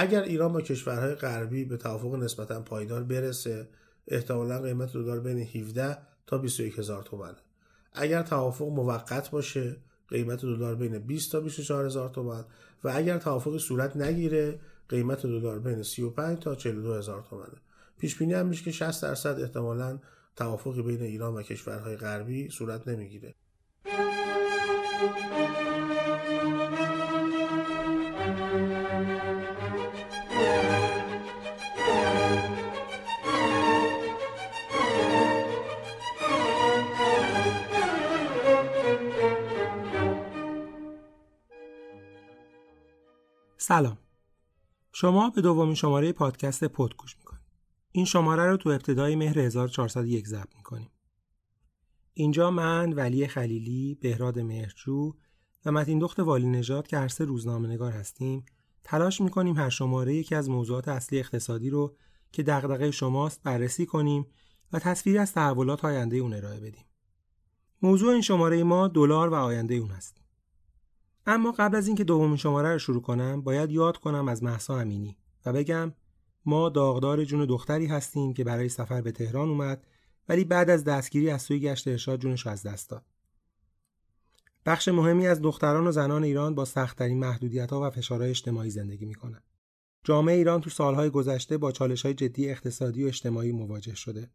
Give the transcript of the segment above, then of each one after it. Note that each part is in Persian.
اگر ایران با کشورهای غربی به توافق نسبتا پایدار برسه احتمالا قیمت دلار بین 17 تا 21 هزار تومنه. اگر توافق موقت باشه قیمت دلار بین 20 تا 24 هزار تومن. و اگر توافق صورت نگیره قیمت دلار بین 35 تا 42 هزار تومنه. پیش بینی هم میشه که 60 درصد احتمالا توافقی بین ایران و کشورهای غربی صورت نمی‌گیره. سلام. شما به دومین شماره پادکست پد گوش می‌کنید. این شماره رو تو ابتدای مهر 1401 ضبط می‌کنیم. اینجا من ولی خلیلی بهراد مهرجو و متین دخت والی نژاد که هر سه روزنامه نگار هستیم تلاش می‌کنیم هر شماره یکی از موضوعات اصلی اقتصادی رو که دغدغه شماست بررسی کنیم و تصویری از تحولات آینده اون ارائه بدیم. موضوع این شماره ما دلار و آینده اون است. اما قبل از اینکه دومین شماره رو شروع کنم باید یاد کنم از محسا امینی و بگم ما داغدار جون دختری هستیم که برای سفر به تهران اومد ولی بعد از دستگیری از سوی گشت ارشاد جونش از دست داد. بخش مهمی از دختران و زنان ایران با سختترین محدودیت ها و فشارهای اجتماعی زندگی می‌کنند. جامعه ایران تو سالهای گذشته با چالش های جدی اقتصادی و اجتماعی مواجه شده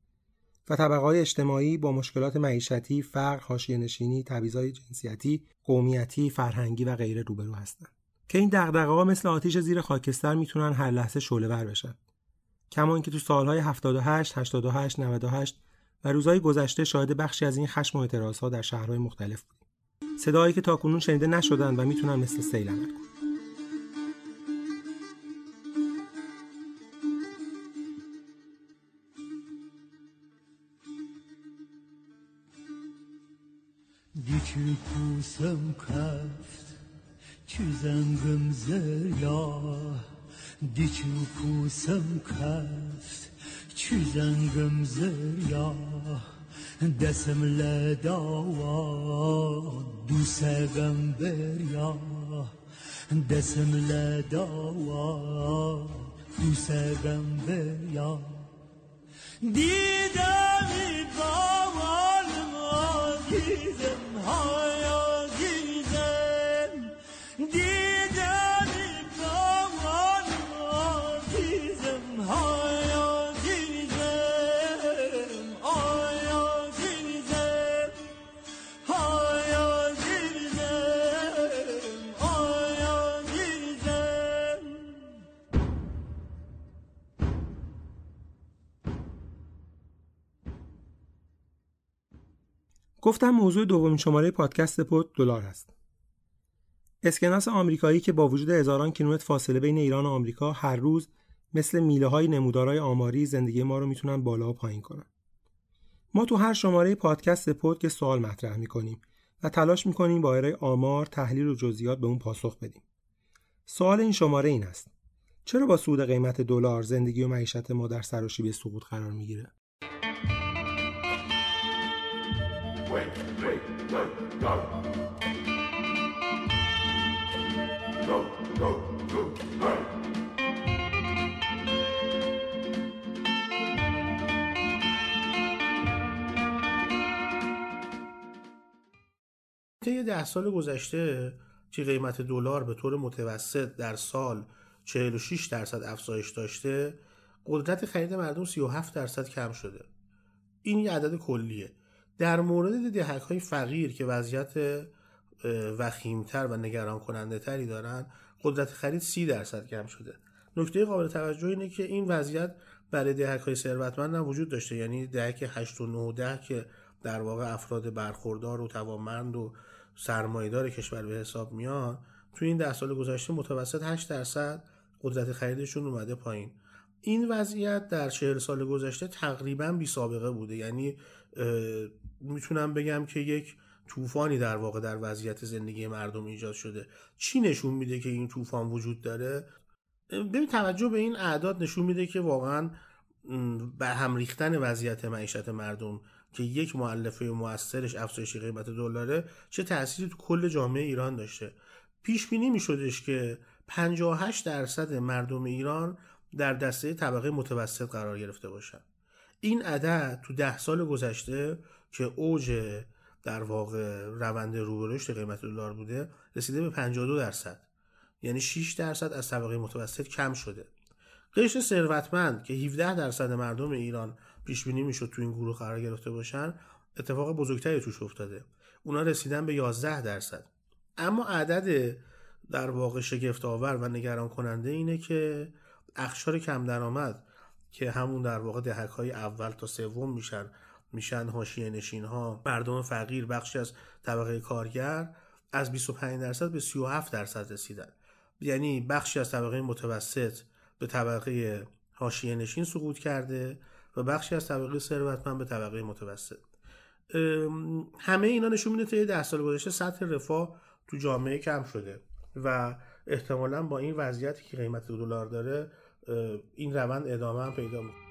و طبقات اجتماعی با مشکلات معیشتی، فقر، حاشیه نشینی، تبعیض‌های جنسیتی، قومیتی، فرهنگی و غیره روبرو هستند. که این دغدغه‌ها مثل آتیش زیر خاکستر می‌تونن هر لحظه شعله‌ور بشن. کما اینکه تو سالهای 78, 88, 98 و روزهای گذشته شاهد بخشی از این خشم و اعتراضها در شهرهای مختلف بودیم. صدایی که تاکنون شنیده نشدن و می‌تونن مثل سیل عمل کنن. Чекусам кафт, чизангым зеля. Дичукусам кафт, чизангым зеля. Десем ле дава, дусегам беря. Десем ле дава, дусегам беря. Дидами давалма, дидами. hard. گفتم موضوع دومین شماره پادکست پد دلار است. اسکناس آمریکایی که با وجود هزاران کیلومتر فاصله بین ایران و آمریکا هر روز مثل میله های نمودارهای آماری زندگی ما رو می‌تونن بالا و پایین کنن. ما تو هر شماره پادکست پد که سوال مطرح می‌کنیم و تلاش می‌کنیم با ارائه آمار، تحلیل و جزئیات به اون پاسخ بدیم. سوال این شماره این است: چرا با صعود قیمت دلار زندگی و معیشت ما در سراشیبی سقوط قرار می‌گیره؟ Wait, wait, wait, go. Go, go, go, go. طی ده سال گذشته که قیمت دلار به طور متوسط در سال 46 درصد افزایش داشته قدرت خرید مردم 37 درصد کم شده این یه عدد کلیه در مورد دهک های فقیر که وضعیت وخیمتر و نگران کننده تری دارن قدرت خرید 30 درصد کم شده. نکته قابل توجه اینه که این وضعیت برای دهک های ثروتمند هم وجود داشته. یعنی دهک 8 و 9 و 10 که در واقع افراد برخوردار و توانمند و سرمایدار کشور به حساب میان تو این ده سال گذشته متوسط 8 درصد قدرت خریدشون اومده پایین. این وضعیت در 40 سال گذشته تقریبا بی سابقه بوده. یعنی می‌تونم بگم که یک طوفانی در واقع در وضعیت زندگی مردم ایجاد شده. چی نشون میده که این طوفان وجود داره؟ ببین توجه به این اعداد نشون میده که واقعا به هم ریختن وضعیت معیشت مردم که یک معلفه موثرش افزایش قیمت دلاره چه تأثیری تو کل جامعه ایران داشته. پیش بینی میشدش که 58 درصد مردم ایران در دسته طبقه متوسط قرار گرفته باشند این عدد تو ده سال گذشته که اوج در واقع روند رو به رشد قیمت دلار بوده رسیده به 52 درصد. یعنی 6 درصد از طبقه متوسط کم شده. قشر ثروتمند که 17 درصد مردم ایران پیش بینی می‌شد تو این گروه قرار گرفته باشن اتفاق بزرگتری توش افتاده. اونا رسیدن به 11 درصد. اما عدد در واقع شگفت آور و نگران کننده اینه که اخشار کم درآمد که همون در واقع دهک های اول تا سوم میشن میشن حاشیه نشین ها مردم فقیر بخشی از طبقه کارگر از 25 درصد به 37 درصد رسیدن. یعنی بخشی از طبقه متوسط به طبقه حاشیه نشین سقوط کرده و بخشی از طبقه ثروتمند به طبقه متوسط. همه اینا نشون میده طی ده سال گذشته سطح رفاه تو جامعه کم شده و احتمالا با این وضعیتی که قیمت دلار داره این روند ادامه هم پیدا می‌کنه.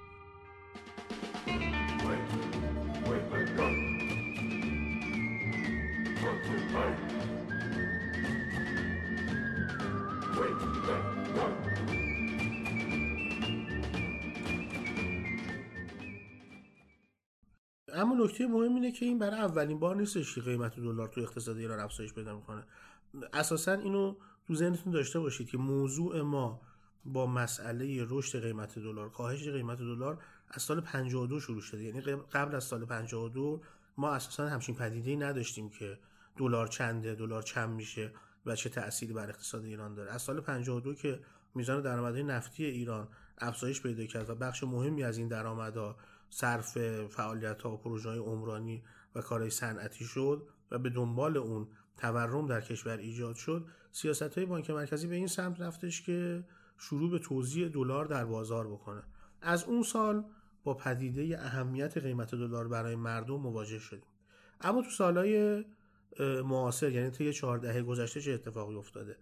اما نکته مهم اینه که این برای اولین بار نیستش که قیمت دلار تو اقتصاد ایران افزایش پیدا می‌کنه اساسا اینو تو ذهنتون داشته باشید که موضوع ما با مسئله رشد قیمت دلار کاهش قیمت دلار از سال 52 شروع شده. یعنی قبل از سال 52 ما اساسا همچین پدیده نداشتیم که دلار چنده دلار چند میشه و چه تأثیری بر اقتصاد ایران داره. از سال 52 که میزان درآمدهای نفتی ایران افزایش پیدا کرد و بخش مهمی از این درآمدها صرف فعالیت ها و پروژه های عمرانی و کارهای صنعتی شد و به دنبال اون تورم در کشور ایجاد شد. سیاست های بانک مرکزی به این سمت رفتش که شروع به توزیع دلار در بازار بکنه. از اون سال با پدیده اهمیت قیمت دلار برای مردم مواجه شدیم. اما تو سالهای معاصر یعنی طی چهار دهه گذشته چه اتفاقی افتاده؟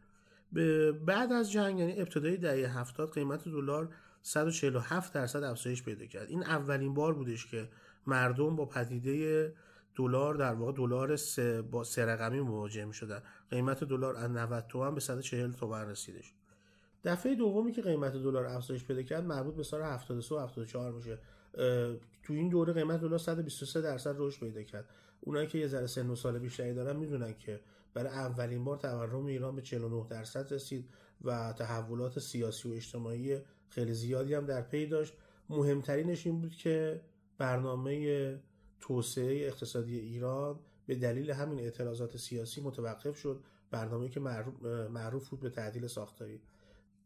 بعد از جنگ یعنی ابتدای دهه هفتاد قیمت دلار 147 درصد افزایش پیدا کرد. این اولین بار بودش که مردم با پدیده دلار در واقع دلار سه با سه رقمی مواجه می شدن قیمت دلار از 90 تومن به 140 تومن رسیدش. دفعه دومی که قیمت دلار افزایش پیدا کرد مربوط به سال 73 و 74 میشه تو این دوره قیمت دلار 123 درصد رشد پیدا کرد. اونایی که یه ذره سن و سال بیشتری دارن می‌دونن که برای اولین بار تورم ایران به 49 درصد رسید و تحولات سیاسی و اجتماعی خیلی زیادی هم در پی داشت. مهمترینش این بود که برنامه توسعه اقتصادی ایران به دلیل همین اعتراضات سیاسی متوقف شد. برنامه که معروف بود به تعدیل ساختاری.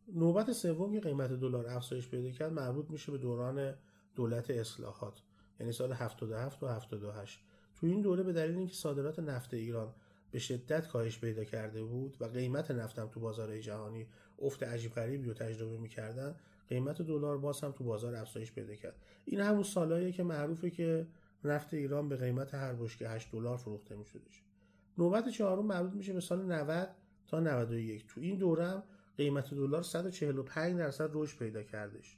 نوبت سوم که قیمت دلار افزایش پیدا کرد مربوط میشه به دوران دولت اصلاحات یعنی سال 77 و 78 تو این دوره به دلیل اینکه صادرات نفت ایران به شدت کاهش پیدا کرده بود و قیمت نفتم تو بازارهای جهانی افت عجیب غریبی رو تجربه می‌کردن قیمت دلار باز هم تو بازار افزایش پیدا کرد. این همون سالهاییه که معروفه که نفت ایران به قیمت هر بشکه 8 دلار فروخته میشدش. نوبت چهارم مربوط میشه به سال 90 تا 91 تو این دوره هم قیمت دلار 145 درصد رشد پیدا کردش.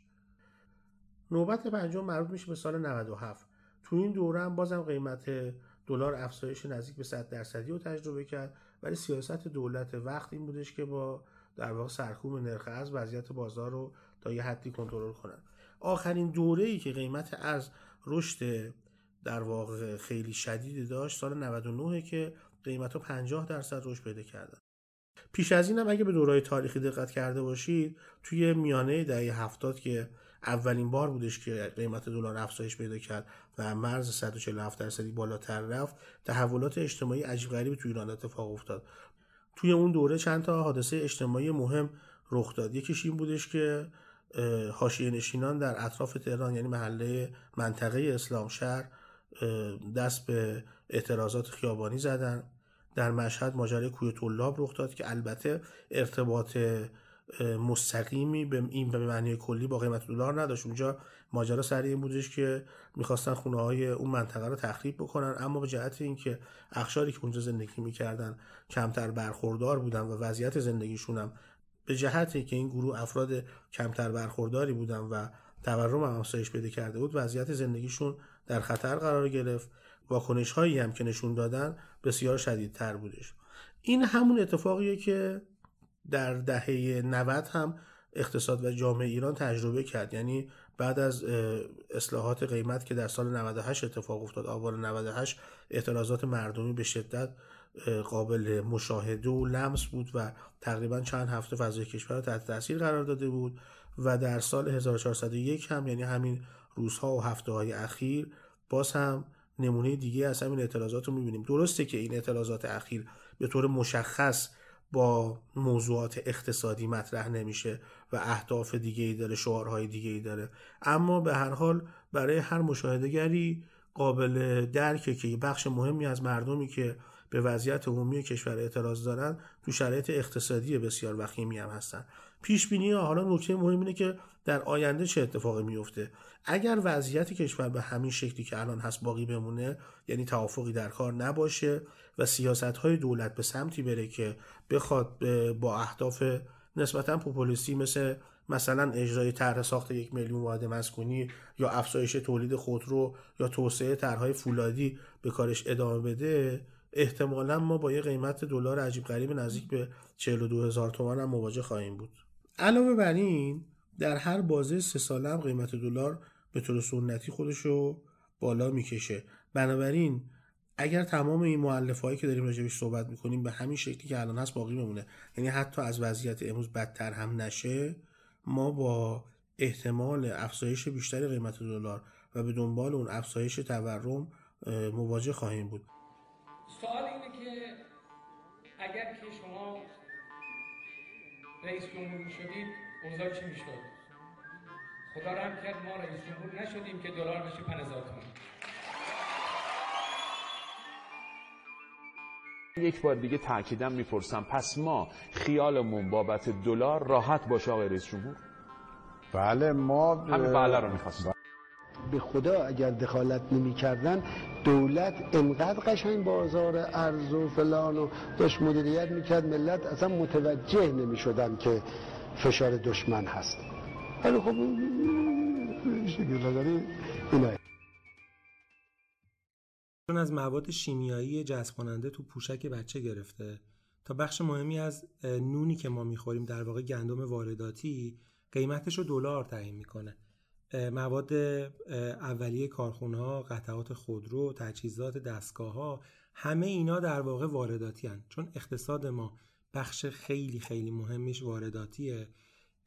نوبت پنجم مربوط میشه به سال 97 تو این دوره هم بازم قیمت دلار افزایش نزدیک به 100 درصدی رو تجربه کرد ولی سیاست دولت وقت این بودش که با در واقع سرکوب نرخ ارز وضعیت بازار رو تا یه حدی کنترل کنن. آخرین دوره ای که قیمت ارز رشد در واقع خیلی شدیدی داشت سال 99 که قیمت ها 50 درصد رشد پیدا کردن. پیش از این هم اگه به دورهای تاریخی دقت کرده باشید توی میانه دهه هفتاد که اولین بار بودش که قیمت دلار افزایش پیدا کرد و مرز 147 درصدی بالاتر رفت تحولات اجتماعی عجیب غریبی توی ایران اتفاق افتاد. توی اون دوره چند تا حادثه اجتماعی مهم رخ داد. یکیش این بودش که حاشیه نشینان در اطراف تهران یعنی محله منطقه اسلام شهر دست به اعتراضات خیابانی زدن. در مشهد ماجرای کوی طلاب رخ داد که البته ارتباط مستقیمی به این به معنی کلی با قیمت دلار نداشت. اونجا ماجرا سر این بودش که می‌خواستن خونه های اون منطقه رو تخریب بکنن اما به جهت اینکه اخشاری که اونجا زندگی می‌کردن کمتر برخوردار بودن و وضعیت زندگیشون هم به جهتی که این گروه افراد کمتر برخورداری بودن و تورم هم افزایش پیدا کرده بود وضعیت زندگیشون در خطر قرار گرفت. واکنش هایی هم که نشون دادن بسیار شدیدتر بودش. این همون اتفاقیه که در دهه 90 هم اقتصاد و جامعه ایران تجربه کرد. یعنی بعد از اصلاحات قیمت که در سال 98 اتفاق افتاد آبان 98 اعتراضات مردمی به شدت قابل مشاهده و لمس بود و تقریبا چند هفته فضای کشور تحت تاثیر قرار داده بود و در سال 1401 هم یعنی همین روزها و هفته های اخیر باز هم نمونه دیگه از همین اعتراضات رو می‌بینیم. درسته که این اعتراضات اخیر به طور مشخص با موضوعات اقتصادی مطرح نمیشه و اهداف دیگه ای داره شعارهای دیگه ای داره. اما به هر حال برای هر مشاهدهگری قابل درکه که بخش مهمی از مردمی که به وضعیت عمومی کشور اعتراض دارن تو شرایط اقتصادی بسیار وخیمی هم هستن. پیش بینی حالا نکته مهم اینه که در آینده چه اتفاقی میفته اگر وضعیت کشور به همین شکلی که الان هست باقی بمونه یعنی توافقی در کار نباشه و سیاست های دولت به سمتی بره که بخواد با اهداف نسبتا پوپولیستی مثل مثلا اجرای طرح ساخت یک میلیون واحد مسکونی یا افزایش تولید خودرو یا توسعه طرحهای فولادی به کارش ادامه بده احتمالا ما با یه قیمت دلار عجیب غریب نزدیک به 42 هزار تومان هم مواجه خواهیم بود. علاوه بر این در هر بازه سه ساله هم قیمت دلار به طور سنتی خودشو بالا می‌کشه. بنابراین اگر تمام این معلف هایی که داریم راجبش صحبت می‌کنیم به همین شکلی که الان هست باقی بمونه یعنی حتی از وضعیت امروز بدتر هم نشه ما با احتمال افزایش بیشتر قیمت دلار و به دنبال اون افزایش تورم مواجه خواهیم بود. سوال اینه که اگر که شما رئیس جمهور شدید اوضاع چی می‌شد؟ خدا رحم کرد ما رئیس جمهور نشدیم که دلار بشه 5000 تومان. یک بار دیگه تاکیدم می‌پرسم پس ما خیالمون بابت دلار راحت باشه آقای رئیس جمهور؟ بله ما همین بله رو می‌خواستم. به خدا اگر دخالت نمی کردن دولت انقدر قشنگ بازار ارز و فلان و داشت مدیریت می‌کرد ملت اصلا متوجه نمی شدن که فشار دشمن هست. ولی خب اینه. چون از مواد شیمیایی جذب کننده تو پوشک بچه گرفته تا بخش مهمی از نونی که ما می‌خوریم در واقع گندم وارداتی قیمتش رو دلار تعیین می‌کنه. مواد اولیه کارخونه ها قطعات خودرو تجهیزات دستگاه ها همه اینا در واقع وارداتی هن. چون اقتصاد ما بخش خیلی خیلی مهمیش وارداتیه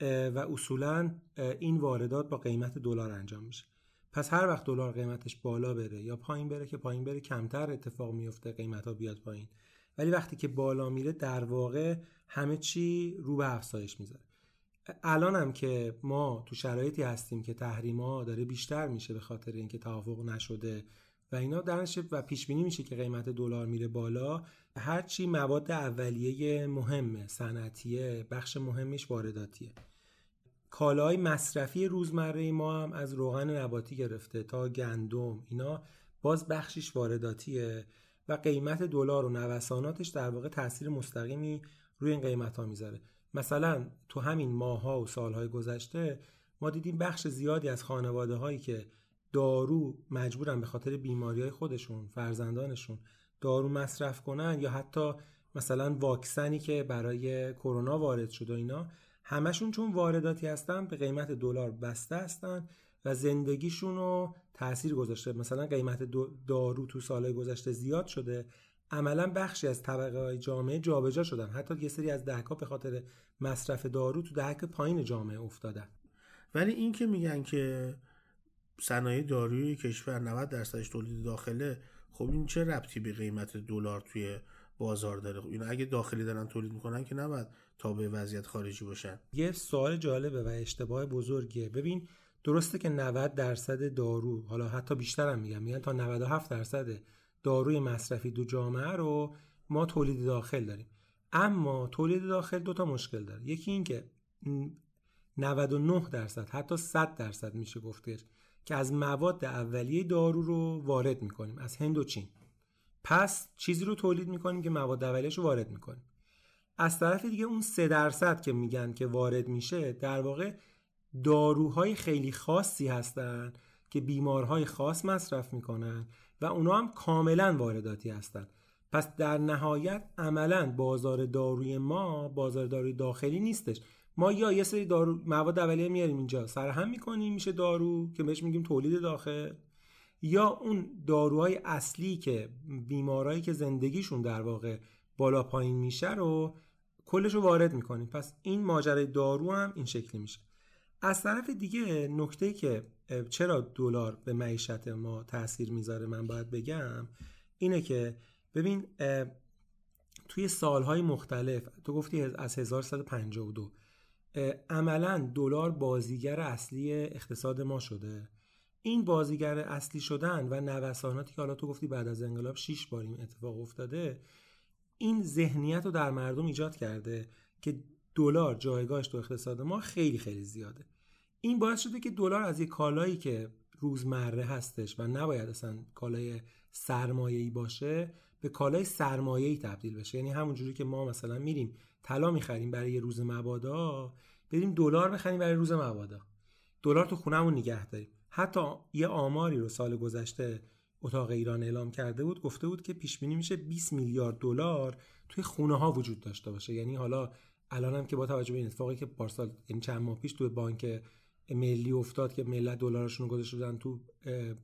و اصولا این واردات با قیمت دلار انجام میشه. پس هر وقت دلار قیمتش بالا بره یا پایین بره که پایین بره کمتر اتفاق میفته قیمت ها بیاد پایین. ولی وقتی که بالا میره در واقع همه چی رو به افزایش می‌ذاره. الان هم که ما تو شرایطی هستیم که تحریما داره بیشتر میشه به خاطر اینکه توافق نشده و اینا درش و پیش بینی میشه که قیمت دلار میره بالا هرچی مواد اولیه مهمه صنعتیه بخش مهمیش وارداتیه. کالاهای مصرفی روزمره ما هم از روغن نباتی گرفته تا گندم اینا باز بخشش وارداتیه و قیمت دلار و نوساناتش در واقع تاثیر مستقیمی روی این قیمت ها می‌ذاره. مثلا تو همین ماها و سالهای گذشته ما دیدیم بخش زیادی از خانواده هایی که دارو مجبورن به خاطر بیماری های خودشون فرزندانشون دارو مصرف کنن یا حتی مثلا واکسنی که برای کرونا وارد شد و اینا همشون چون وارداتی هستن به قیمت دلار بسته هستن و زندگیشون رو تاثیر گذاشته. مثلا قیمت دارو تو سالهای گذشته زیاد شده عملا بخشی از طبقه های جامعه جابجا شدن. حتی یه سری از دهکا به خاطر مصرف دارو تو دهک پایین جامعه افتادن. ولی این که میگن که صنایع دارویی کشور 90 درصدش تولید داخله خب این چه ربطی به قیمت دلار توی بازار داره؟ خب اینا اگه داخلی دارن تولید می‌کنن که نباید تابع وضعیت خارجی باشن. یه سوال جالبه و اشتباه بزرگیه. ببین درسته که 90 درصد دارو حالا حتی بیشتر هم میگم میگن تا 97 درصد داروی مصرفی دو جامعه رو ما تولید داخل داریم. اما تولید داخل دوتا مشکل داره. یکی این که 99 درصد حتی 100 درصد میشه گفتش که از مواد اولیه دارو رو وارد می‌کنیم از هند و چین. پس چیزی رو تولید می‌کنیم که مواد اولیه‌اش رو وارد می‌کنیم. از طرف دیگه اون سه درصد که میگن که وارد میشه در واقع داروهای خیلی خاصی هستن که بیمارهای خاص مصرف می‌کنن و اونا هم کاملا وارداتی هستن. پس در نهایت عملا بازار داروی ما بازار داروی داخلی نیستش. ما یا یه سری دارو مواد اولیه میاریم اینجا سرهم می‌کنیم میشه دارو که بهش میگیم تولید داخل یا اون داروهای اصلی که بیمارایی که زندگیشون در واقع بالا پایین میشه رو کلش رو وارد می‌کنیم. پس این ماجرای دارو هم این شکلی میشه. از طرف دیگه نکته که چرا دلار به معیشت ما تاثیر می‌ذاره؟ من باید بگم اینه که ببین توی سالهای مختلف تو گفتی از 1152 عملا دلار بازیگر اصلی اقتصاد ما شده. این بازیگر اصلی شدن و نوساناتی که حالا تو گفتی بعد از انقلاب 6 بار این اتفاق افتاده این ذهنیت رو در مردم ایجاد کرده که دلار جایگاهش تو اقتصاد ما خیلی خیلی زیاده. این باعث شده که دلار از یک کالایی که روزمره هستش و نباید اصلا کالای سرمایه‌ای باشه به کالای سرمایه‌ای تبدیل بشه. یعنی همونجوری که ما مثلا میریم طلا می‌خریم برای روز مبادا بریم دلار بخریم برای روز مبادا. دلار تو خونهمون نگه داریم. حتی یه آماری رو سال گذشته اتاق ایران اعلام کرده بود گفته بود که پیش بینی میشه 20 میلیارد دلار توی خونه ها وجود داشته باشه. یعنی حالا الانم که با توجه به این اتفاقی که پارسال یعنی چند ماه پیش توی بانک ملی افتاد که ملت دلارشون رو گذاشته بودن تو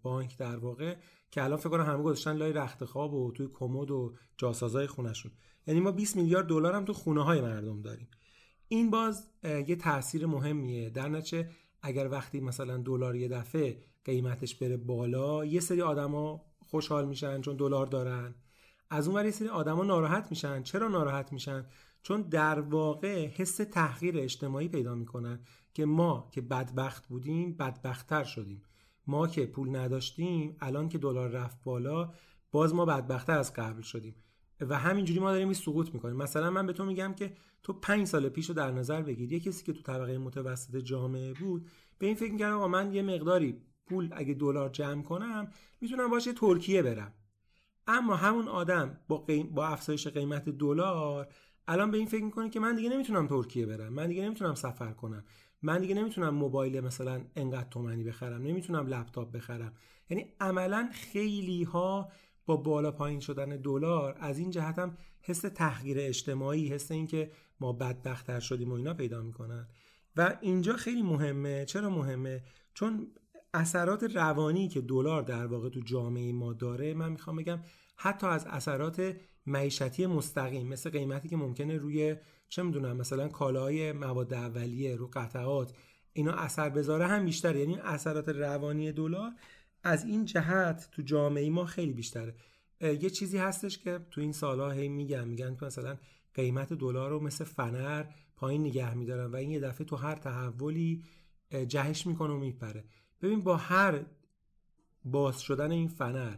بانک در واقع که الان فکر کنم همه گذاشتن لای رخت خواب و توی کمد و جاسازای خونشون یعنی ما 20 میلیارد دلار هم تو خونه های مردم داریم. این باز یه تاثیر مهمیه. در نتیجه اگر وقتی مثلا دلار یه دفعه قیمتش بره بالا یه سری آدما خوشحال میشن چون دلار دارن. از اون یه سری آدما ناراحت میشن. چرا ناراحت میشن؟ چون در واقع حس تحقیر اجتماعی پیدا می‌کنن. که ما که بدبخت بودیم بدبختتر شدیم. ما که پول نداشتیم الان که دلار رفت بالا باز ما بدبختتر از قبل شدیم. و همینجوری ما داریم سقوط می‌کنیم. مثلا من به تو میگم که تو پنج سال پیش رو در نظر بگیر. یه کسی که تو طبقه متوسط جامعه بود به این فکر می‌کردم آقا من یه مقداری پول اگه دلار جمع کنم می‌تونم باشه ترکیه برم. اما همون آدم با, قیم... با افزایش قیمت دلار الان به این فکر می‌کنه که من دیگه نمی‌تونم ترکیه برم. من دیگه نمی‌تونم سفر کنم. من دیگه نمی‌تونم موبایل مثلا انقدر تومنی بخرم نمی‌تونم لپتاپ بخرم. یعنی عملا خیلی ها با بالا پایین شدن دلار از این جهت هم حس تحقیر اجتماعی حس اینکه ما بدبختتر شدیم و اینا پیدا می‌کنن. و اینجا خیلی مهمه. چرا مهمه؟ چون اثرات روانی که دلار در واقع تو جامعه ما داره من می‌خوام بگم حتی از اثرات معیشتی مستقیم مثل قیمتی که ممکنه روی چه می‌دونم مثلا کالای مواد اولیه رو قطعات اینا اثر بذاره هم بیشتره. یعنی اثرات روانی دلار از این جهت تو جامعه ما خیلی بیشتره. یه چیزی هستش که تو این سالها هی میگن میگن که مثلا قیمت دلار رو مثل فنر پایین نگه میدارن و این یه دفعه تو هر تحولی جهش می‌کنه و میپره. ببین با هر باز شدن این فنر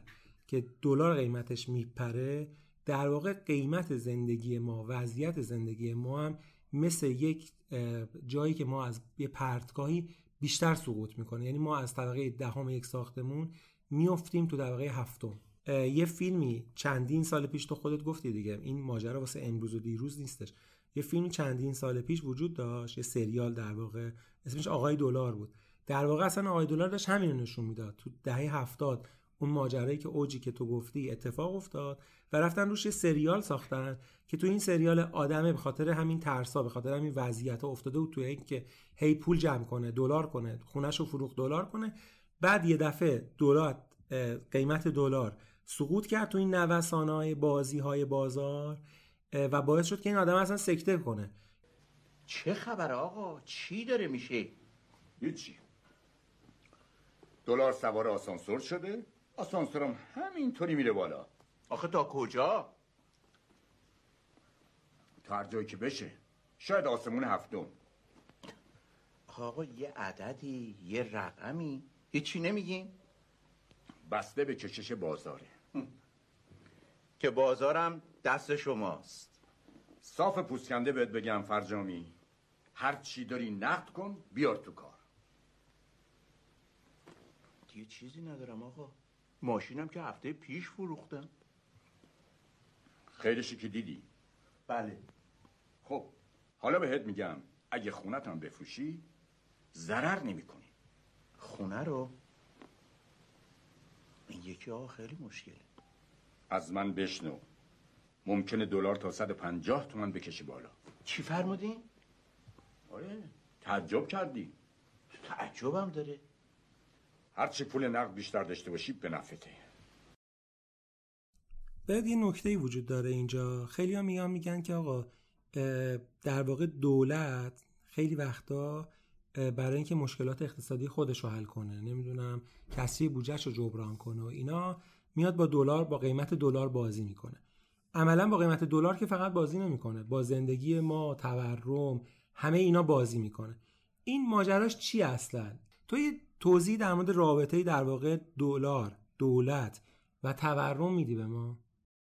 که دلار قیمتش میپره در واقع قیمت زندگی ما وضعیت زندگی ما هم مثل یک جایی که ما از یه پرتگاهی بیشتر سقوط می‌کنه. یعنی ما از طبقه دهم یک ساختمون میافتیم تو طبقه هفتم. یه فیلمی چندین سال پیش تو خودت گفتی دیگه. این ماجرا واسه امروز و دیروز نیستش. یه فیلمی چندین سال پیش وجود داشت یه سریال در واقع اسمش آقای دلار بود. در واقع اصلا آقای دلار داشت همین نشون می‌داد. تو دهه هفتاد اون ماجرایی که اوجی که تو گفتی اتفاق افتاد و رفتن روش سریال ساختن که تو این سریال آدمه به خاطر همین ترسا به خاطر همین وضعیت افتاده بود توی این که هی پول جمع کنه دلار کنه خونش رو فروخت دلار کنه. بعد یه دفعه دلار قیمت دلار سقوط کرد تو این نوسانهای بازی های بازار و باعث شد که این آدم اصلا سکته کنه. چه خبر آقا؟ چی داره میشه؟ هیچی. دلار سوار آسانسور شده. آسانسورم همینطوری میره بالا. آخه تا کجا؟ تا هر جایی که بشه. شاید آسمون هفتم. آقا یه عددی یه رقمی. هیچی نمیگین؟ بسته به کشش بازاره. که بازارم دست شماست. صاف پوسکنده بهت بگم فرجامی. هر چی داری نقد کن بیار تو کار. دیگه چیزی ندارم آقا. ماشینم که هفته پیش فروختم. خیلیشی که دیدی؟ بله. خب حالا بهت میگم اگه خونتم بفروشی ضرر نمی‌کنی. خونه رو؟ این یکی آقا خیلی مشکله. از من بشنو. ممکنه دلار تا 150 تومن بکشه بالا. چی فرمودین؟ آره تعجب کردی. تعجبم داره. هرچی پول نقد بیشتر داشته باشی به نفته باید یه نکته وجود داره اینجا. خیلی ها میگن میگن که آقا در واقع دولت خیلی وقتا برای اینکه مشکلات اقتصادی خودش رو حل کنه نمی‌دونم کسری بودجهش رو جبران کنه و اینا میاد با دلار با قیمت دلار بازی می‌کنه. عملا با قیمت دلار که فقط بازی نمی‌کنه با زندگی ما تورم همه اینا بازی می‌کنه. این ماجراش چی اصلا؟ تو یه توضیح در مورد رابطه در واقع دلار دولت و تورم میدی به ما؟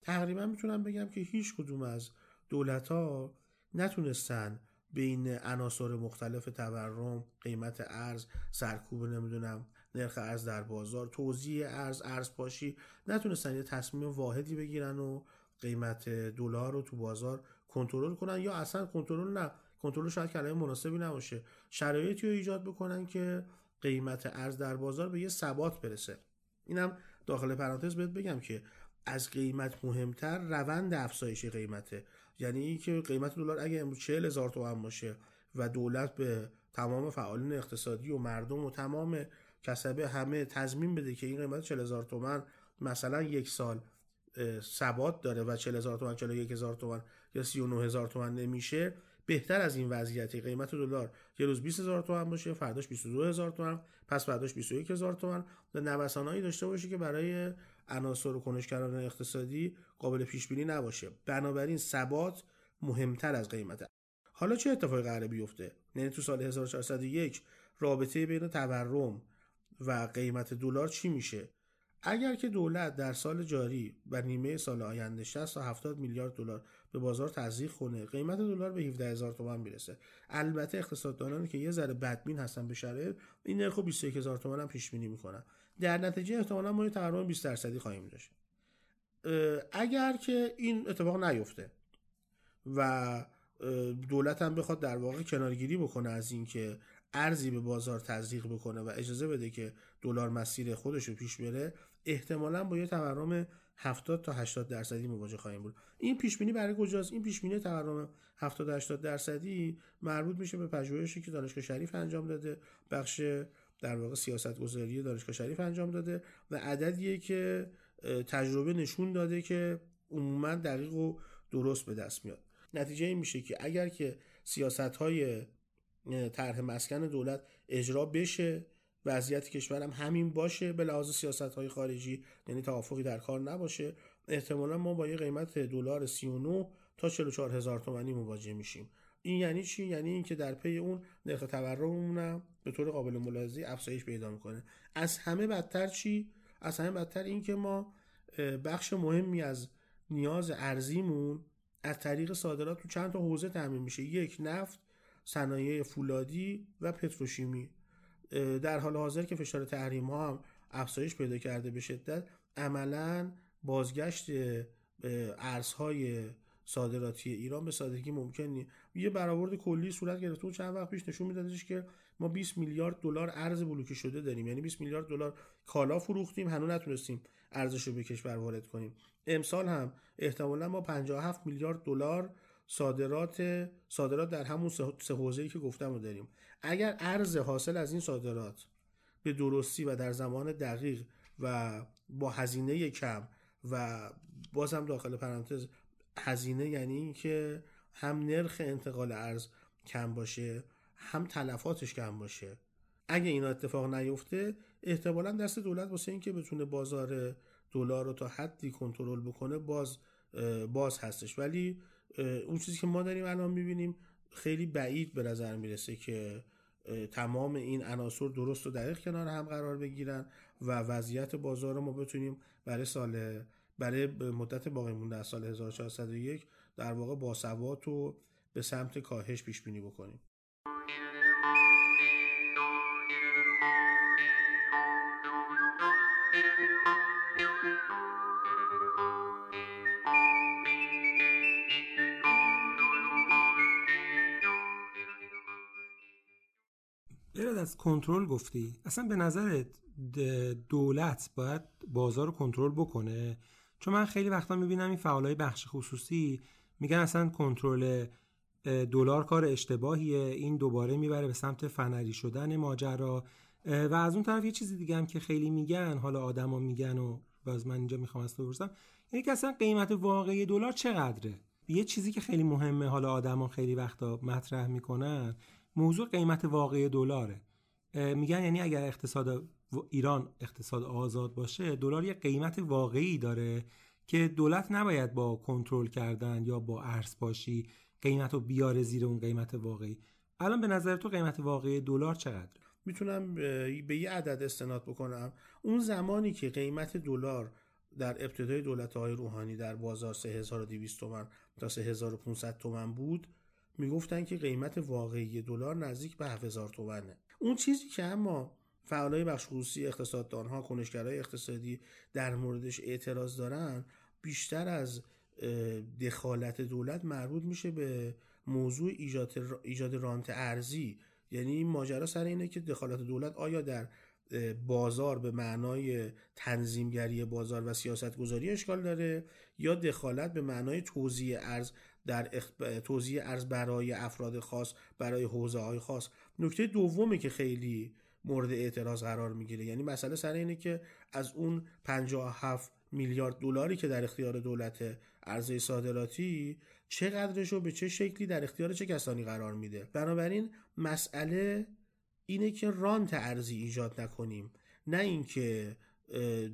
تقریبا می‌تونم بگم که هیچ کدوم از دولت ها نتونستن بین عناصر مختلف تورم قیمت ارز سرکوب نمی‌دونم نرخ ارز در بازار توزیع ارز ارز پاشی نتونستن یه تصمیم واحدی بگیرن و قیمت دلار رو تو بازار کنترل کنن یا اصلا کنترل نه کنترل شاید کلمه مناسبی نباشه. شرایطی رو ایجاد بکنن که قیمت ارز در بازار به یه ثبات برسه. اینم داخل پرانتز بهت بگم که از قیمت مهمتر روند افزایش قیمته. یعنی اینکه قیمت دلار اگه امروز 40 هزار تومن باشه و دولت به تمام فعالین اقتصادی و مردم و تمام کسبه همه تضمین بده که این قیمت 40 هزار تومن مثلا یک سال ثبات داره و 40 هزار تومن 41 هزار تومن یا 39 هزار تومن نمیشه بهتر از این وضعیتی قیمت دلار یه روز 20 هزار تومن باشه فرداش 22 هزار تومن پس فرداش 21 هزار تومن. و نوسانهایی داشته باشه که برای عناصر و کنشگران اقتصادی قابل پیش بینی نباشه. بنابراین ثبات مهمتر از قیمت حالا چه اتفاقی قراره بیفته؟ یعنی تو سال 1401 رابطه بین تورم و قیمت دلار چی میشه؟ اگر که دولت در سال جاری و نیمه سال آینده 60 تا 70 میلیارد دلار به بازار تزریق کنه. قیمت دلار به 17 هزار تومان می‌رسه. البته اقتصاددانانی که یه ذره بدبین هستن به شرایط این نرخ 21 هزار تومان هم پیش بینی می‌کنن. در نتیجه احتمالا ما یه تورم 20 درصدی خواهیم داشت. اگر که این اتفاق نیفته و دولت هم بخواد در واقع کنارگیری بکنه از اینکه ارزی به بازار تزریق بکنه و اجازه بده که دلار مسیر خودش رو پیش بره احتمالا با یه تورم 70 تا 80 درصدی مواجه خواهیم بود. این پیش بینی برای کجاست؟ این پیش بینی تورم 70 تا 80 درصدی مربوط میشه به پژوهشی که دانشگاه شریف انجام داده بخش در واقع سیاست گذاری دانشگاه شریف انجام داده و عددیه که تجربه نشون داده که عموما دقیق و درست به دست میاد. نتیجه این میشه که اگر که سیاست های طرح مسکن دولت اجرا بشه وضعیت کشور هم همین باشه به لحاظ سیاست های خارجی یعنی توافقی در کار نباشه. احتمالا ما با یه قیمت دلار 39 تا 44 هزار تومانی مواجه میشیم. این یعنی چی؟ یعنی اینکه در پی اون نرخ هم به طور قابل ملاحظه افزایش پیدا می‌کنه. از همه بدتر چی؟ از همه بدتر اینکه ما بخش مهمی از نیاز ارزیمون از طریق صادرات تو چند تا حوزه تامین میشه. یک نفت صنایع فولادی و پتروشیمی. در حال حاضر که فشار تحریم ها هم افزایش پیدا کرده به شدت عملا بازگشت ارزهای صادراتی ایران به سادگی ممکن نیست. یه برآورد کلی صورت گرفته. و چند وقت پیش نشون میدادش که ما 20 میلیارد دلار ارز بلوکه شده داریم. یعنی 20 میلیارد دلار کالا فروختیم. هنوز نتونستیم ارزش رو به کشور وارد کنیم. امسال هم احتمالا ما 57 میلیارد دلار صادرات صادرات در همون سه حوزه‌ای که گفتم رو داریم. اگر ارز حاصل از این صادرات به درستی و در زمان دقیق و با هزینه کم و بازم داخل پرانتز هزینه یعنی اینکه هم نرخ انتقال ارز کم باشه هم تلفاتش کم باشه. اگه اینا اتفاق نیفته احتمالا دست دولت واسه اینکه بتونه بازار دلار رو تا حدی کنترل بکنه باز باز هستش. ولی اون چیزی که ما داریم الان می‌بینیم خیلی بعید به نظر می‌رسه که تمام این عناصر درست و دقیق کنار هم قرار بگیرن و وضعیت بازار رو ما بتونیم برای سال برای مدت باقی مونده از سال 1401 در واقع باسواد و به سمت کاهش پیش بینی بکنیم. برد از کنترل گفتی؟ اصلا به نظرت دولت باید بازار رو کنترل بکنه؟ چون من خیلی وقتا می‌بینم این فعالای بخش خصوصی میگن اصلا کنترل دلار کار اشتباهیه این دوباره می‌بره به سمت فنری شدن ماجرا. و از اون طرف یه چیزی دیگه هم که خیلی میگن حالا آدما میگن و باز من اینجا می‌خوام از تو بپرسم اینه که اصلا قیمت واقعی دلار چقدره؟ یه چیزی که خیلی مهمه حالا آدما خیلی وقتا مطرح می‌کنن موضوع قیمت واقعی دلاره. میگن یعنی اگر اقتصاد ایران اقتصاد آزاد باشه دلار یه قیمت واقعی داره که دولت نباید با کنترل کردن یا با ارز باشی قیمت رو بیاره زیر اون قیمت واقعی. الان به نظر تو قیمت واقعی دلار چقدره؟ می‌تونم به یه عدد استناد بکنم. اون زمانی که قیمت دلار در ابتدای دولت های روحانی در بازار 3200 تومن تا 3500 تومن بود می‌گفتن که قیمت واقعی دلار نزدیک به 7000 تومنه. اون چیزی که اما فعالای بخش خصوصی اقتصاددانها کنشگرای اقتصادی در موردش اعتراض دارن بیشتر از دخالت دولت مربوط میشه به موضوع ایجاد, ایجاد رانت ارزی. یعنی این ماجرا سر اینه که دخالت دولت آیا در بازار به معنای تنظیمگری بازار و سیاست گذاری اشکال داره یا دخالت به معنای توزیع ارز در اخ- توزیع ارز برای افراد خاص برای حوزه های خاص. نکته دومی که خیلی مورد اعتراض قرار می‌گیره یعنی مسئله سر اینه که از اون 57 میلیارد دلاری که در اختیار دولت ارزه صادراتی چقدرش و به چه شکلی در اختیار چه کسانی قرار میده؟ بنابراین مسئله اینه که رانت ارزی ایجاد نکنیم. نه اینکه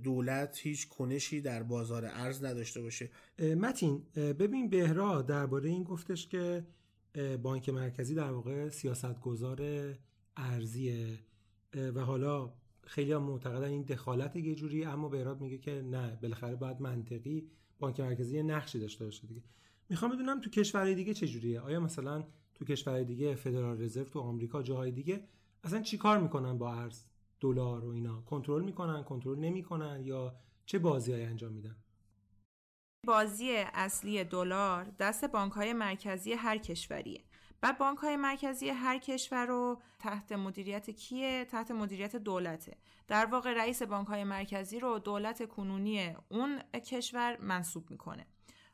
دولت هیچ کنشی در بازار ارز نداشته باشه. متین ببین بهرا درباره این گفتش که بانک مرکزی در واقع سیاستگزار ارزیه. و حالا خیلی هم معتقدن این دخالت یه جوری اما بهراد میگه که نه بالاخره باید منطقی بانک مرکزی یه نقشی داشته باشه دیگه. می‌خوام بدونم تو کشورهای دیگه چه جوریه؟ آیا مثلا تو کشورهای دیگه فدرال رزرو تو آمریکا جاهای دیگه اصلا چی کار می‌کنن با ارز؟ دلار و اینا. کنترل می‌کنن کنترل نمی‌کنن یا چه بازیایی انجام میدن؟ بازی اصلی دلار دست بانک های مرکزی هر کشوریه. بعد بانک های مرکزی هر کشور رو تحت مدیریت کیه؟ تحت مدیریت دولته. در واقع رئیس بانک های مرکزی رو دولت کنونی اون کشور منصوب می‌کنه.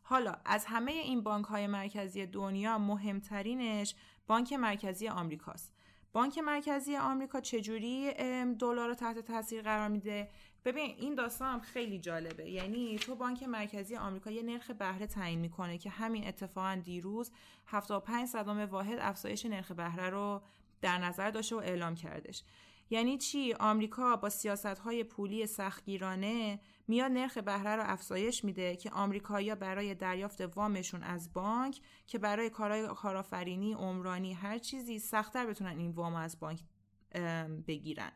حالا از همه این بانک های مرکزی دنیا مهمترینش بانک مرکزی آمریکاست. بانک مرکزی آمریکا چجوری دلار رو تحت تاثیر قرار میده؟ ببین این داستان هم خیلی جالبه. یعنی تو بانک مرکزی آمریکا یه نرخ بهره تعیین می‌کنه که همین اتفاقا دیروز 75 صدام واحد افزایش نرخ بهره رو در نظر داشته و اعلام کردش. یعنی چی؟ آمریکا با سیاست های پولی سختگیرانه میاد نرخ بهره رو افزایش میده که آمریکایی‌ها برای دریافت وامشون از بانک که برای کارهای کارآفرینی عمرانی هر چیزی سختتر بتونن این وام از بانک بگیرن.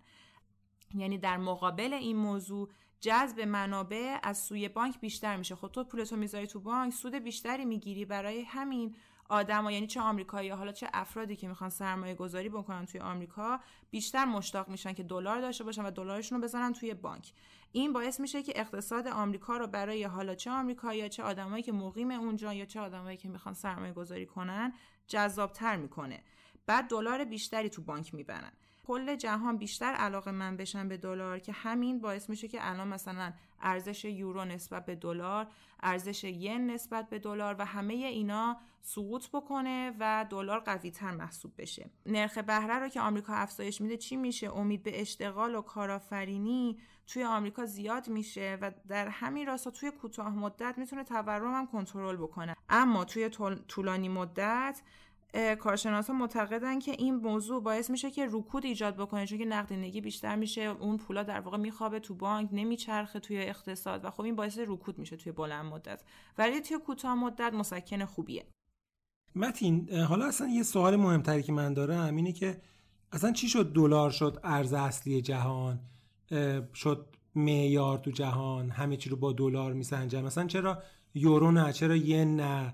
یعنی در مقابل این موضوع جذب منابع از سوی بانک بیشتر میشه. خب تو پولتو می‌ذاری تو بانک سود بیشتری می‌گیری برای همین آدما یعنی چه آمریکایی حالا چه افرادی که می‌خوان سرمایه گذاری بکنن توی آمریکا بیشتر مشتاق میشن که دلار داشته باشن و دلارشون رو بزنن توی بانک. این باعث میشه که اقتصاد آمریکا رو برای حالا چه آمریکایی یا چه آدمایی که مقیم اونجا یا چه آدمایی که می‌خوان سرمایه گذاری کنن جذابتر می‌کنه. بعد دلار بیشتری تو بانک می‌برن. کل جهان بیشتر علاقه من بشن به دلار که همین باعث میشه که الان مثلا ارزش یورو نسبت به دلار ارزش ین نسبت به دلار و همه اینا سقوط بکنه و دلار قوی تر محسوب بشه. نرخ بهره رو که آمریکا افزایش میده چی میشه؟ امید به اشتغال و کارآفرینی توی آمریکا زیاد میشه و در همین راستا توی کوتاه مدت می‌تونه تورم هم کنترل بکنه. اما توی طول- طولانی مدت اه، کارشناسا معتقدن که این موضوع باعث میشه که رکود ایجاد بکنه چون که نقدینگی بیشتر میشه اون پولا در واقع میخوابه تو بانک نمیچرخه توی اقتصاد و خب این باعث رکود میشه توی بلند مدت. ولی توی کوتاه مدت مسکن خوبیه. متین حالا اصلا یه سوال مهمتری که من دارم اینه که اصلا چی شد دلار شد ارز اصلی جهان شد معیار تو جهان همه چی رو با دلار میسنجن؟ مثلا چرا یورو نه چرا ین نه؟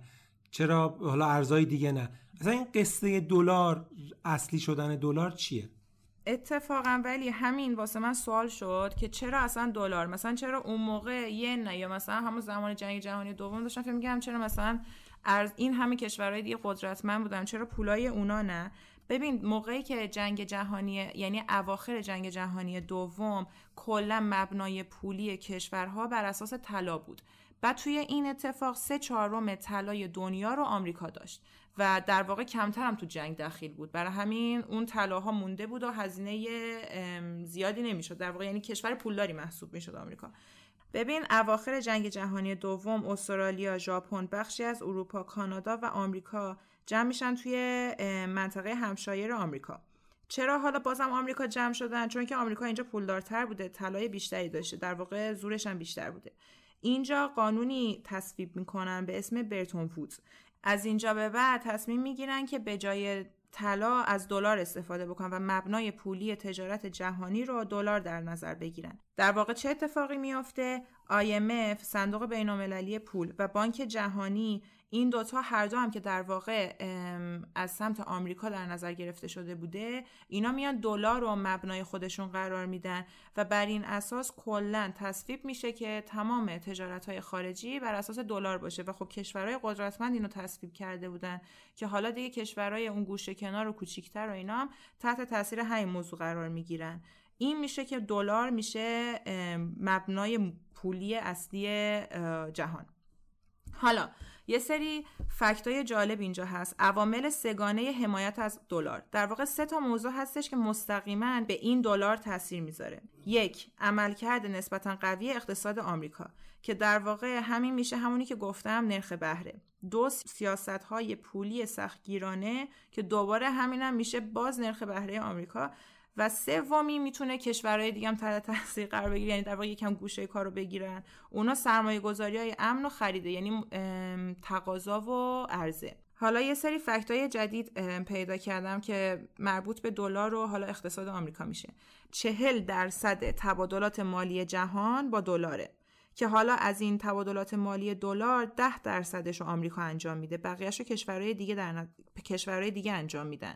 چرا حالا ارزهای دیگه نه. اصلا این قصه دلار اصلی شدن دلار چیه؟ اتفاقا ولی همین واسه من سوال شد که چرا اصلا دلار؟ مثلا چرا اون موقع ین یا مثلا همون زمان جنگ جهانی دوم داشتم فکر می‌کردم چرا مثلا ارز این همه کشورهای دیگه قدرتمند بودن چرا پولای اونا نه؟ ببین موقعی که جنگ جهانی یعنی اواخر جنگ جهانی دوم کلا مبنای پولی کشورها بر اساس طلا بود. بعد توی این اتفاق سه چهارم طلای دنیا رو آمریکا داشت و در واقع کمتر هم تو جنگ دخیل بود برای همین اون طلاها مونده بود و هزینه زیادی نمی‌شد در واقع یعنی کشور پولداری محسوب می‌شد آمریکا ببین اواخر جنگ جهانی دوم استرالیا، ژاپن، بخشی از اروپا، کانادا و آمریکا جمع میشن توی منطقه همشایر آمریکا. چرا حالا بازم آمریکا جمع شدن؟ چون که آمریکا اینجا پولدارتر بوده، طلای بیشتری داشته، در واقع زورش هم بیشتر بوده. اینجا قانونی تصویب می‌کنن به اسم برتون وودز. از اینجا به بعد تصمیم می‌گیرن که به جای طلا از دلار استفاده بکنن و مبنای پولی تجارت جهانی رو دلار در نظر بگیرن. در واقع چه اتفاقی میافته؟ IMF صندوق بین‌المللی پول و بانک جهانی این دوتا هر دو هم که در واقع از سمت آمریکا در نظر گرفته شده بوده اینا میان دلار رو مبنای خودشون قرار میدن و بر این اساس کلا تصویب میشه که تمام تجارت های خارجی بر اساس دلار باشه و خب کشورهای قدرتمند اینو تصویب کرده بودن که حالا دیگه کشورهای اون گوشه کنار و کوچیکتر و اینا هم تحت تاثیر همین موضوع قرار می‌گیرن. این میشه که دلار میشه مبنای پولی اصلی جهان. حالا یه سری فکتای جالب اینجا هست. عوامل سگانه حمایت از دلار. در واقع سه تا موضوع هستش که مستقیما به این دلار تاثیر می‌ذاره. یک عملکرد نسبتا قوی اقتصاد آمریکا که در واقع همین میشه همونی که گفتم نرخ بهره. دو سیاست های پولی سختگیرانه که دوباره همینم میشه باز نرخ بهره آمریکا. و سومی می‌تونه کشورهای دیگه هم تحت تاثیر قرار بگیره یعنی در واقع یکم گوشه کار رو بگیرن. اونا سرمایه گذاری های امن و خریده یعنی تقاضا و عرضه. حالا یه سری فکت های جدید پیدا کردم که مربوط به دلار و حالا اقتصاد آمریکا میشه. چهل درصد تبادلات مالی جهان با دلاره که حالا از این تبادلات مالی دلار ده درصدش رو آمریکا انجام میده. بقیهش رو کشورهای دیگه در کشورهای دیگه انجام میدن.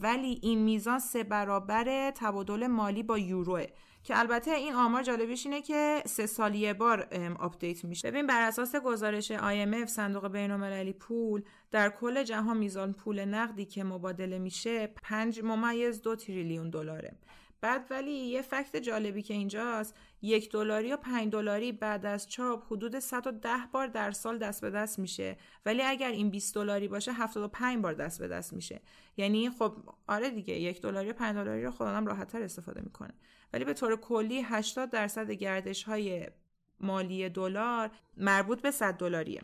ولی این میزان سه برابر تبادل مالی با یوروه. که البته این آمار جالبیش اینه که سه سال یه بار update میشه. ببین بر اساس گزارش IMF صندوق بین‌المللی پول در کل جهان میزان پول نقدی که مبادله میشه 5 ممیز دو تریلیون دلاره. بعد ولی یه fact جالبی که اینجاست یک دلاری و پنج دلاری بعد از چاپ حدود 110 بار در سال دست به دست میشه. ولی اگر این 20 دلاری باشه 75 بار دست به دست میشه. یعنی خب آره دیگه یک دلاری و 5 دلاری رو خود آدم راحت‌تر استفاده می‌کنه. ولی به طور کلی 80 درصد گردش های مالی دلار مربوط به 100 دلاریه.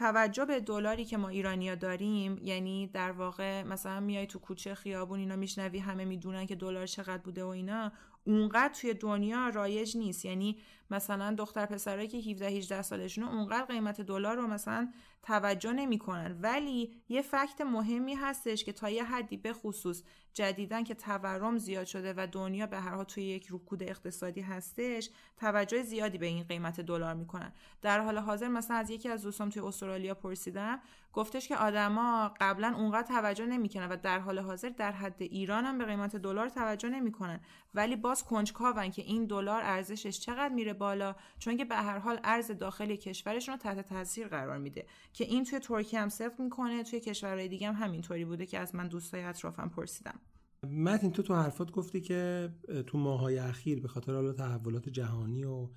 توجه به دلاری که ما ایرانیا داریم یعنی در واقع مثلا میای تو کوچه خیابون اینا میشنوی همه می‌دونن که دلار چقدر بوده و اینا اونقدر توی دنیا رایج نیست. یعنی مثلا دختر پسرایی که 17 18 سالشونه اونقدر قیمت دلار رو مثلا توجه نمی‌کنن. ولی یه فکت مهمی هستش که تا یه حدی به خصوص جدیدن که تورم زیاد شده و دنیا به هر حال توی یک رکود اقتصادی هستش توجه زیادی به این قیمت دلار می‌کنن. در حال حاضر مثلا از یکی از دوستام توی استرالیا پرسیدم گفتش که آدما قبلا اونقدر توجه نمی‌کنن و در حال حاضر در حد ایران هم به قیمت دلار توجه نمی‌کنن. ولی باز کنجکاون که این دلار ارزشش چقدر میره بالا چون که به هر حال ارز داخلی کشورشون رو تحت تاثیر قرار میده. که این توی ترکیه هم صدق می‌کنه توی کشورهای دیگه هم همینطوری بوده که از من دوستای اطرافم پرسیدم متین تو تو حرفات گفتی که تو ماهای اخیر به خاطر حالا تحولات جهانی و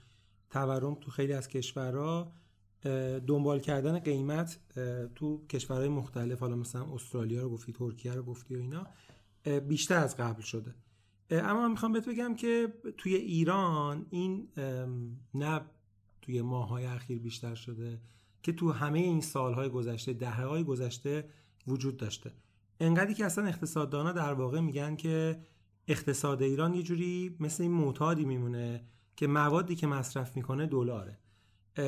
تورم تو خیلی از کشورها دنبال کردن قیمت تو کشورهای مختلف حالا مثلا استرالیا رو گفتی ترکیه رو گفتی و اینا بیشتر از قبل شده. اما من می‌خوام بهت بگم که توی ایران این نه توی ماهای اخیر بیشتر شده. که تو همه این سالهای گذشته دهه های گذشته وجود داشته. انقدری که اصلا اقتصاددانا در واقع میگن که اقتصاد ایران یه جوری مثل این معتادی میمونه که موادی که مصرف می‌کنه دلاره.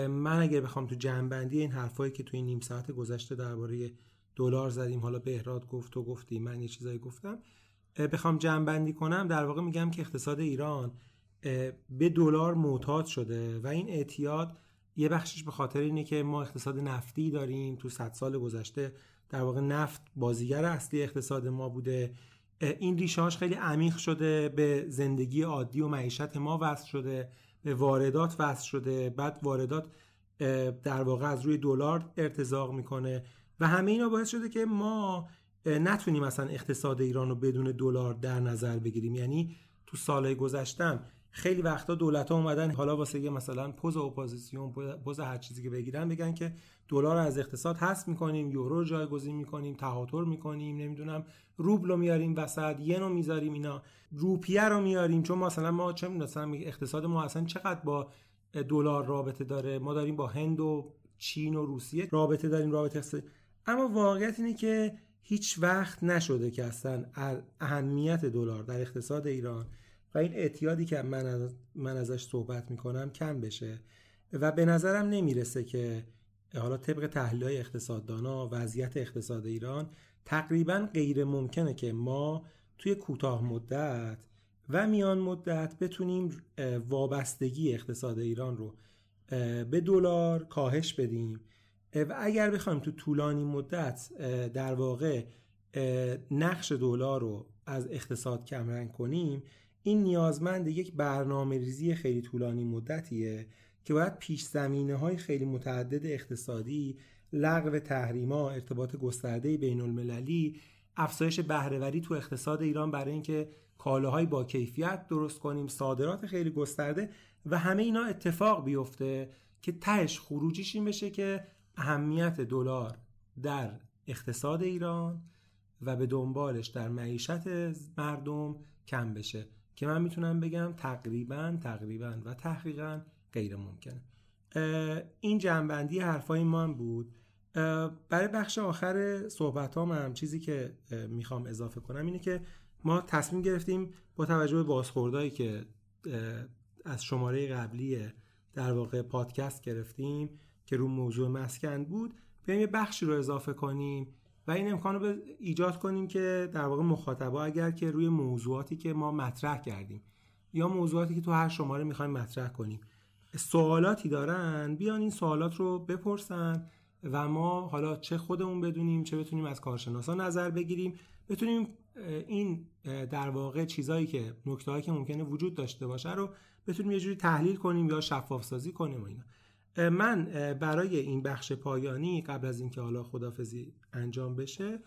من اگر بخوام تو جنبندی این حرفایی که توی نیم ساعت گذشته درباره دلار زدیم حالا بهراد گفت و گفتی من یه چیزایی گفتم بخوام جنبندی کنم در واقع میگم که اقتصاد ایران به دلار معتاد شده و این اعتیاد یه بخشش به خاطر اینه که ما اقتصاد نفتی داریم تو صد سال گذشته در واقع نفت بازیگر اصلی اقتصاد ما بوده. این ریشهاش خیلی عمیق شده به زندگی عادی و معیشت ما وصل شده به واردات وصل شده. بعد واردات در واقع از روی دلار ارتزاق می‌کنه و همه اینا باعث شده که ما نتونیم مثلا اقتصاد ایران رو بدون دلار در نظر بگیریم. یعنی تو سالهای گذشتم خیلی وقتا دولت ها اومدن حالا واسه یه مثلا پز اپوزیسیون پز هر چیزی که بگیرن بگن که دلار از اقتصاد حذف می‌کنیم یورو جایگزین می‌کنیم تهاتر می‌کنیم نمی‌دونم روبل رو میاریم وسط ین رو می‌ذاریم اینا. روپیه رو میاریم چون مثلا ما چه مثلا اقتصاد ما اصلا چقدر با دلار رابطه داره؟ ما داریم با هند و چین و روسیه رابطه داریم رابطه اقتصادی اما واقعیت اینه که هیچ وقت نشده که اصلا اهمیت دلار در اقتصاد ایران و این اعتیادی که من, از من ازش صحبت می‌کنم کم بشه و به نظرم نمی‌رسه که حالا طبق تحلیل های اقتصاددانا وضعیت اقتصاد ایران تقریبا غیر ممکنه که ما توی کوتاه مدت و میان مدت بتونیم وابستگی اقتصاد ایران رو به دلار کاهش بدیم. و اگر بخوایم تو طولانی مدت در واقع نقش دلار رو از اقتصاد کمرنگ کنیم این نیازمند یک برنامه ریزی خیلی طولانی مدتیه که باید پیش زمینه های خیلی متعدد اقتصادی لغو تحریما ارتباط گسترده بین المللی افزایش بهرهوری تو اقتصاد ایران برای اینکه کالاهای با کیفیت درست کنیم صادرات خیلی گسترده و همه اینا اتفاق بیفته که تهش خروجیش این بشه که اهمیت دلار در اقتصاد ایران و به دنبالش در معیشت مردم کم بشه. که من می‌تونم بگم تقریبا تقریبا و تحقیقا غیر ممکنه این جنبندی حرفای من بود. برای بخش آخر صحبت هم چیزی که می‌خوام اضافه کنم اینه که ما تصمیم گرفتیم با توجه به بازخوردهایی که از شماره قبلی در واقع پادکست گرفتیم که رو موضوع مسکن بود بیایم یه بخشی رو اضافه کنیم. و این امکان رو ایجاد کنیم که در واقع مخاطبا اگر که روی موضوعاتی که ما مطرح کردیم یا موضوعاتی که تو هر شماره می‌خوایم مطرح کنیم سوالاتی دارن بیان این سوالات رو بپرسن و ما حالا چه خودمون بدونیم چه بتونیم از کارشناسا نظر بگیریم بتونیم این در واقع چیزایی که نکتهایی که ممکنه وجود داشته باشه رو بتونیم یه جوری تحلیل کنیم یا شفاف سازی کنیم و اینا. من برای این بخش پایانی قبل از اینکه حالا خدافزی انجام بشه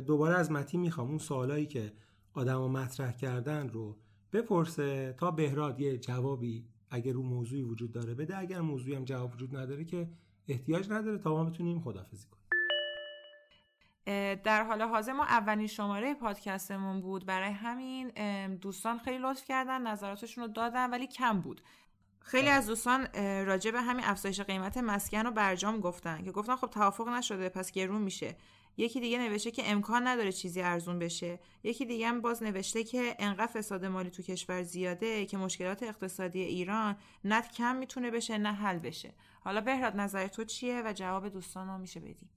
دوباره از متی می‌خوام اون سوالایی که آدما مطرح کردن رو بپرسه تا بهراد یه جوابی اگر رو موضوعی وجود داره بده. اگر موضوعی هم جواب وجود نداره که احتیاج نداره. تا ما بتونیم خدافزی کنیم. در حال حاضر ما اولین شماره پادکستمون بود. برای همین دوستان خیلی لطف کردن نظراتشون رو دادن ولی کم بود. خیلی از دوستان راجع به همین افزایش قیمت مسکن رو برجام گفتن که گفتن خب توافق نشده پس گرون میشه. یکی دیگه نوشته که امکان نداره چیزی ارزون بشه. یکی دیگه هم باز نوشته که انقدر فساد مالی تو کشور زیاده که مشکلات اقتصادی ایران نه کم می‌تونه بشه نه حل بشه. حالا بهراد نظر تو چیه و جواب دوستان رو میشه بدی؟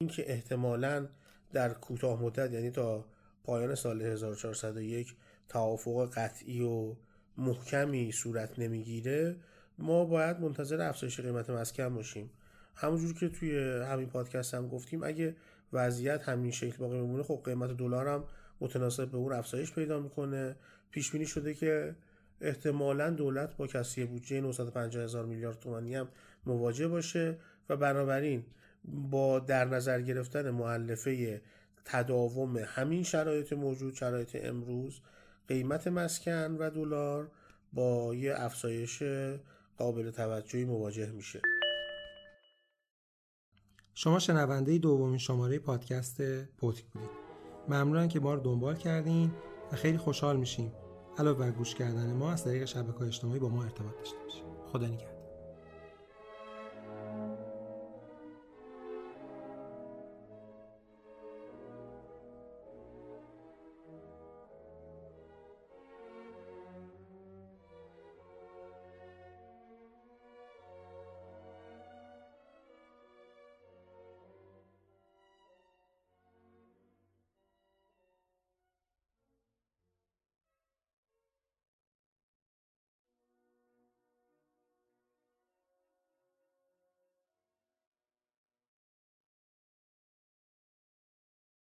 اینکه احتمالا در کوتاه مدت یعنی تا پایان سال 1401 توافق قطعی و محکمی صورت نمی‌گیره ما باید منتظر افزایش قیمت مسکن باشیم. همونجور که توی همین پادکست هم گفتیم اگه وضعیت همین شکل باقی بمونه خب قیمت دلار هم متناسب به اون افزایش پیدا می‌کنه. پیش بینی شده که احتمالا دولت با کسری بودجه 950 هزار میلیارد تومانی هم مواجه باشه و بنابراین با در نظر گرفتن معلفه تداوم همین شرایط موجود شرایط امروز قیمت مسکن و دلار با یه افزایش قابل توجهی مواجه میشه. شما شنونده دومین شماره پادکست پوتیک بودید. ممنونم که ما رو دنبال کردین و خیلی خوشحال میشیم. علاوه بر گوش کردن ما از طریق شبکه اجتماعی با ما ارتباط داشته باشید. خدا نگهدار.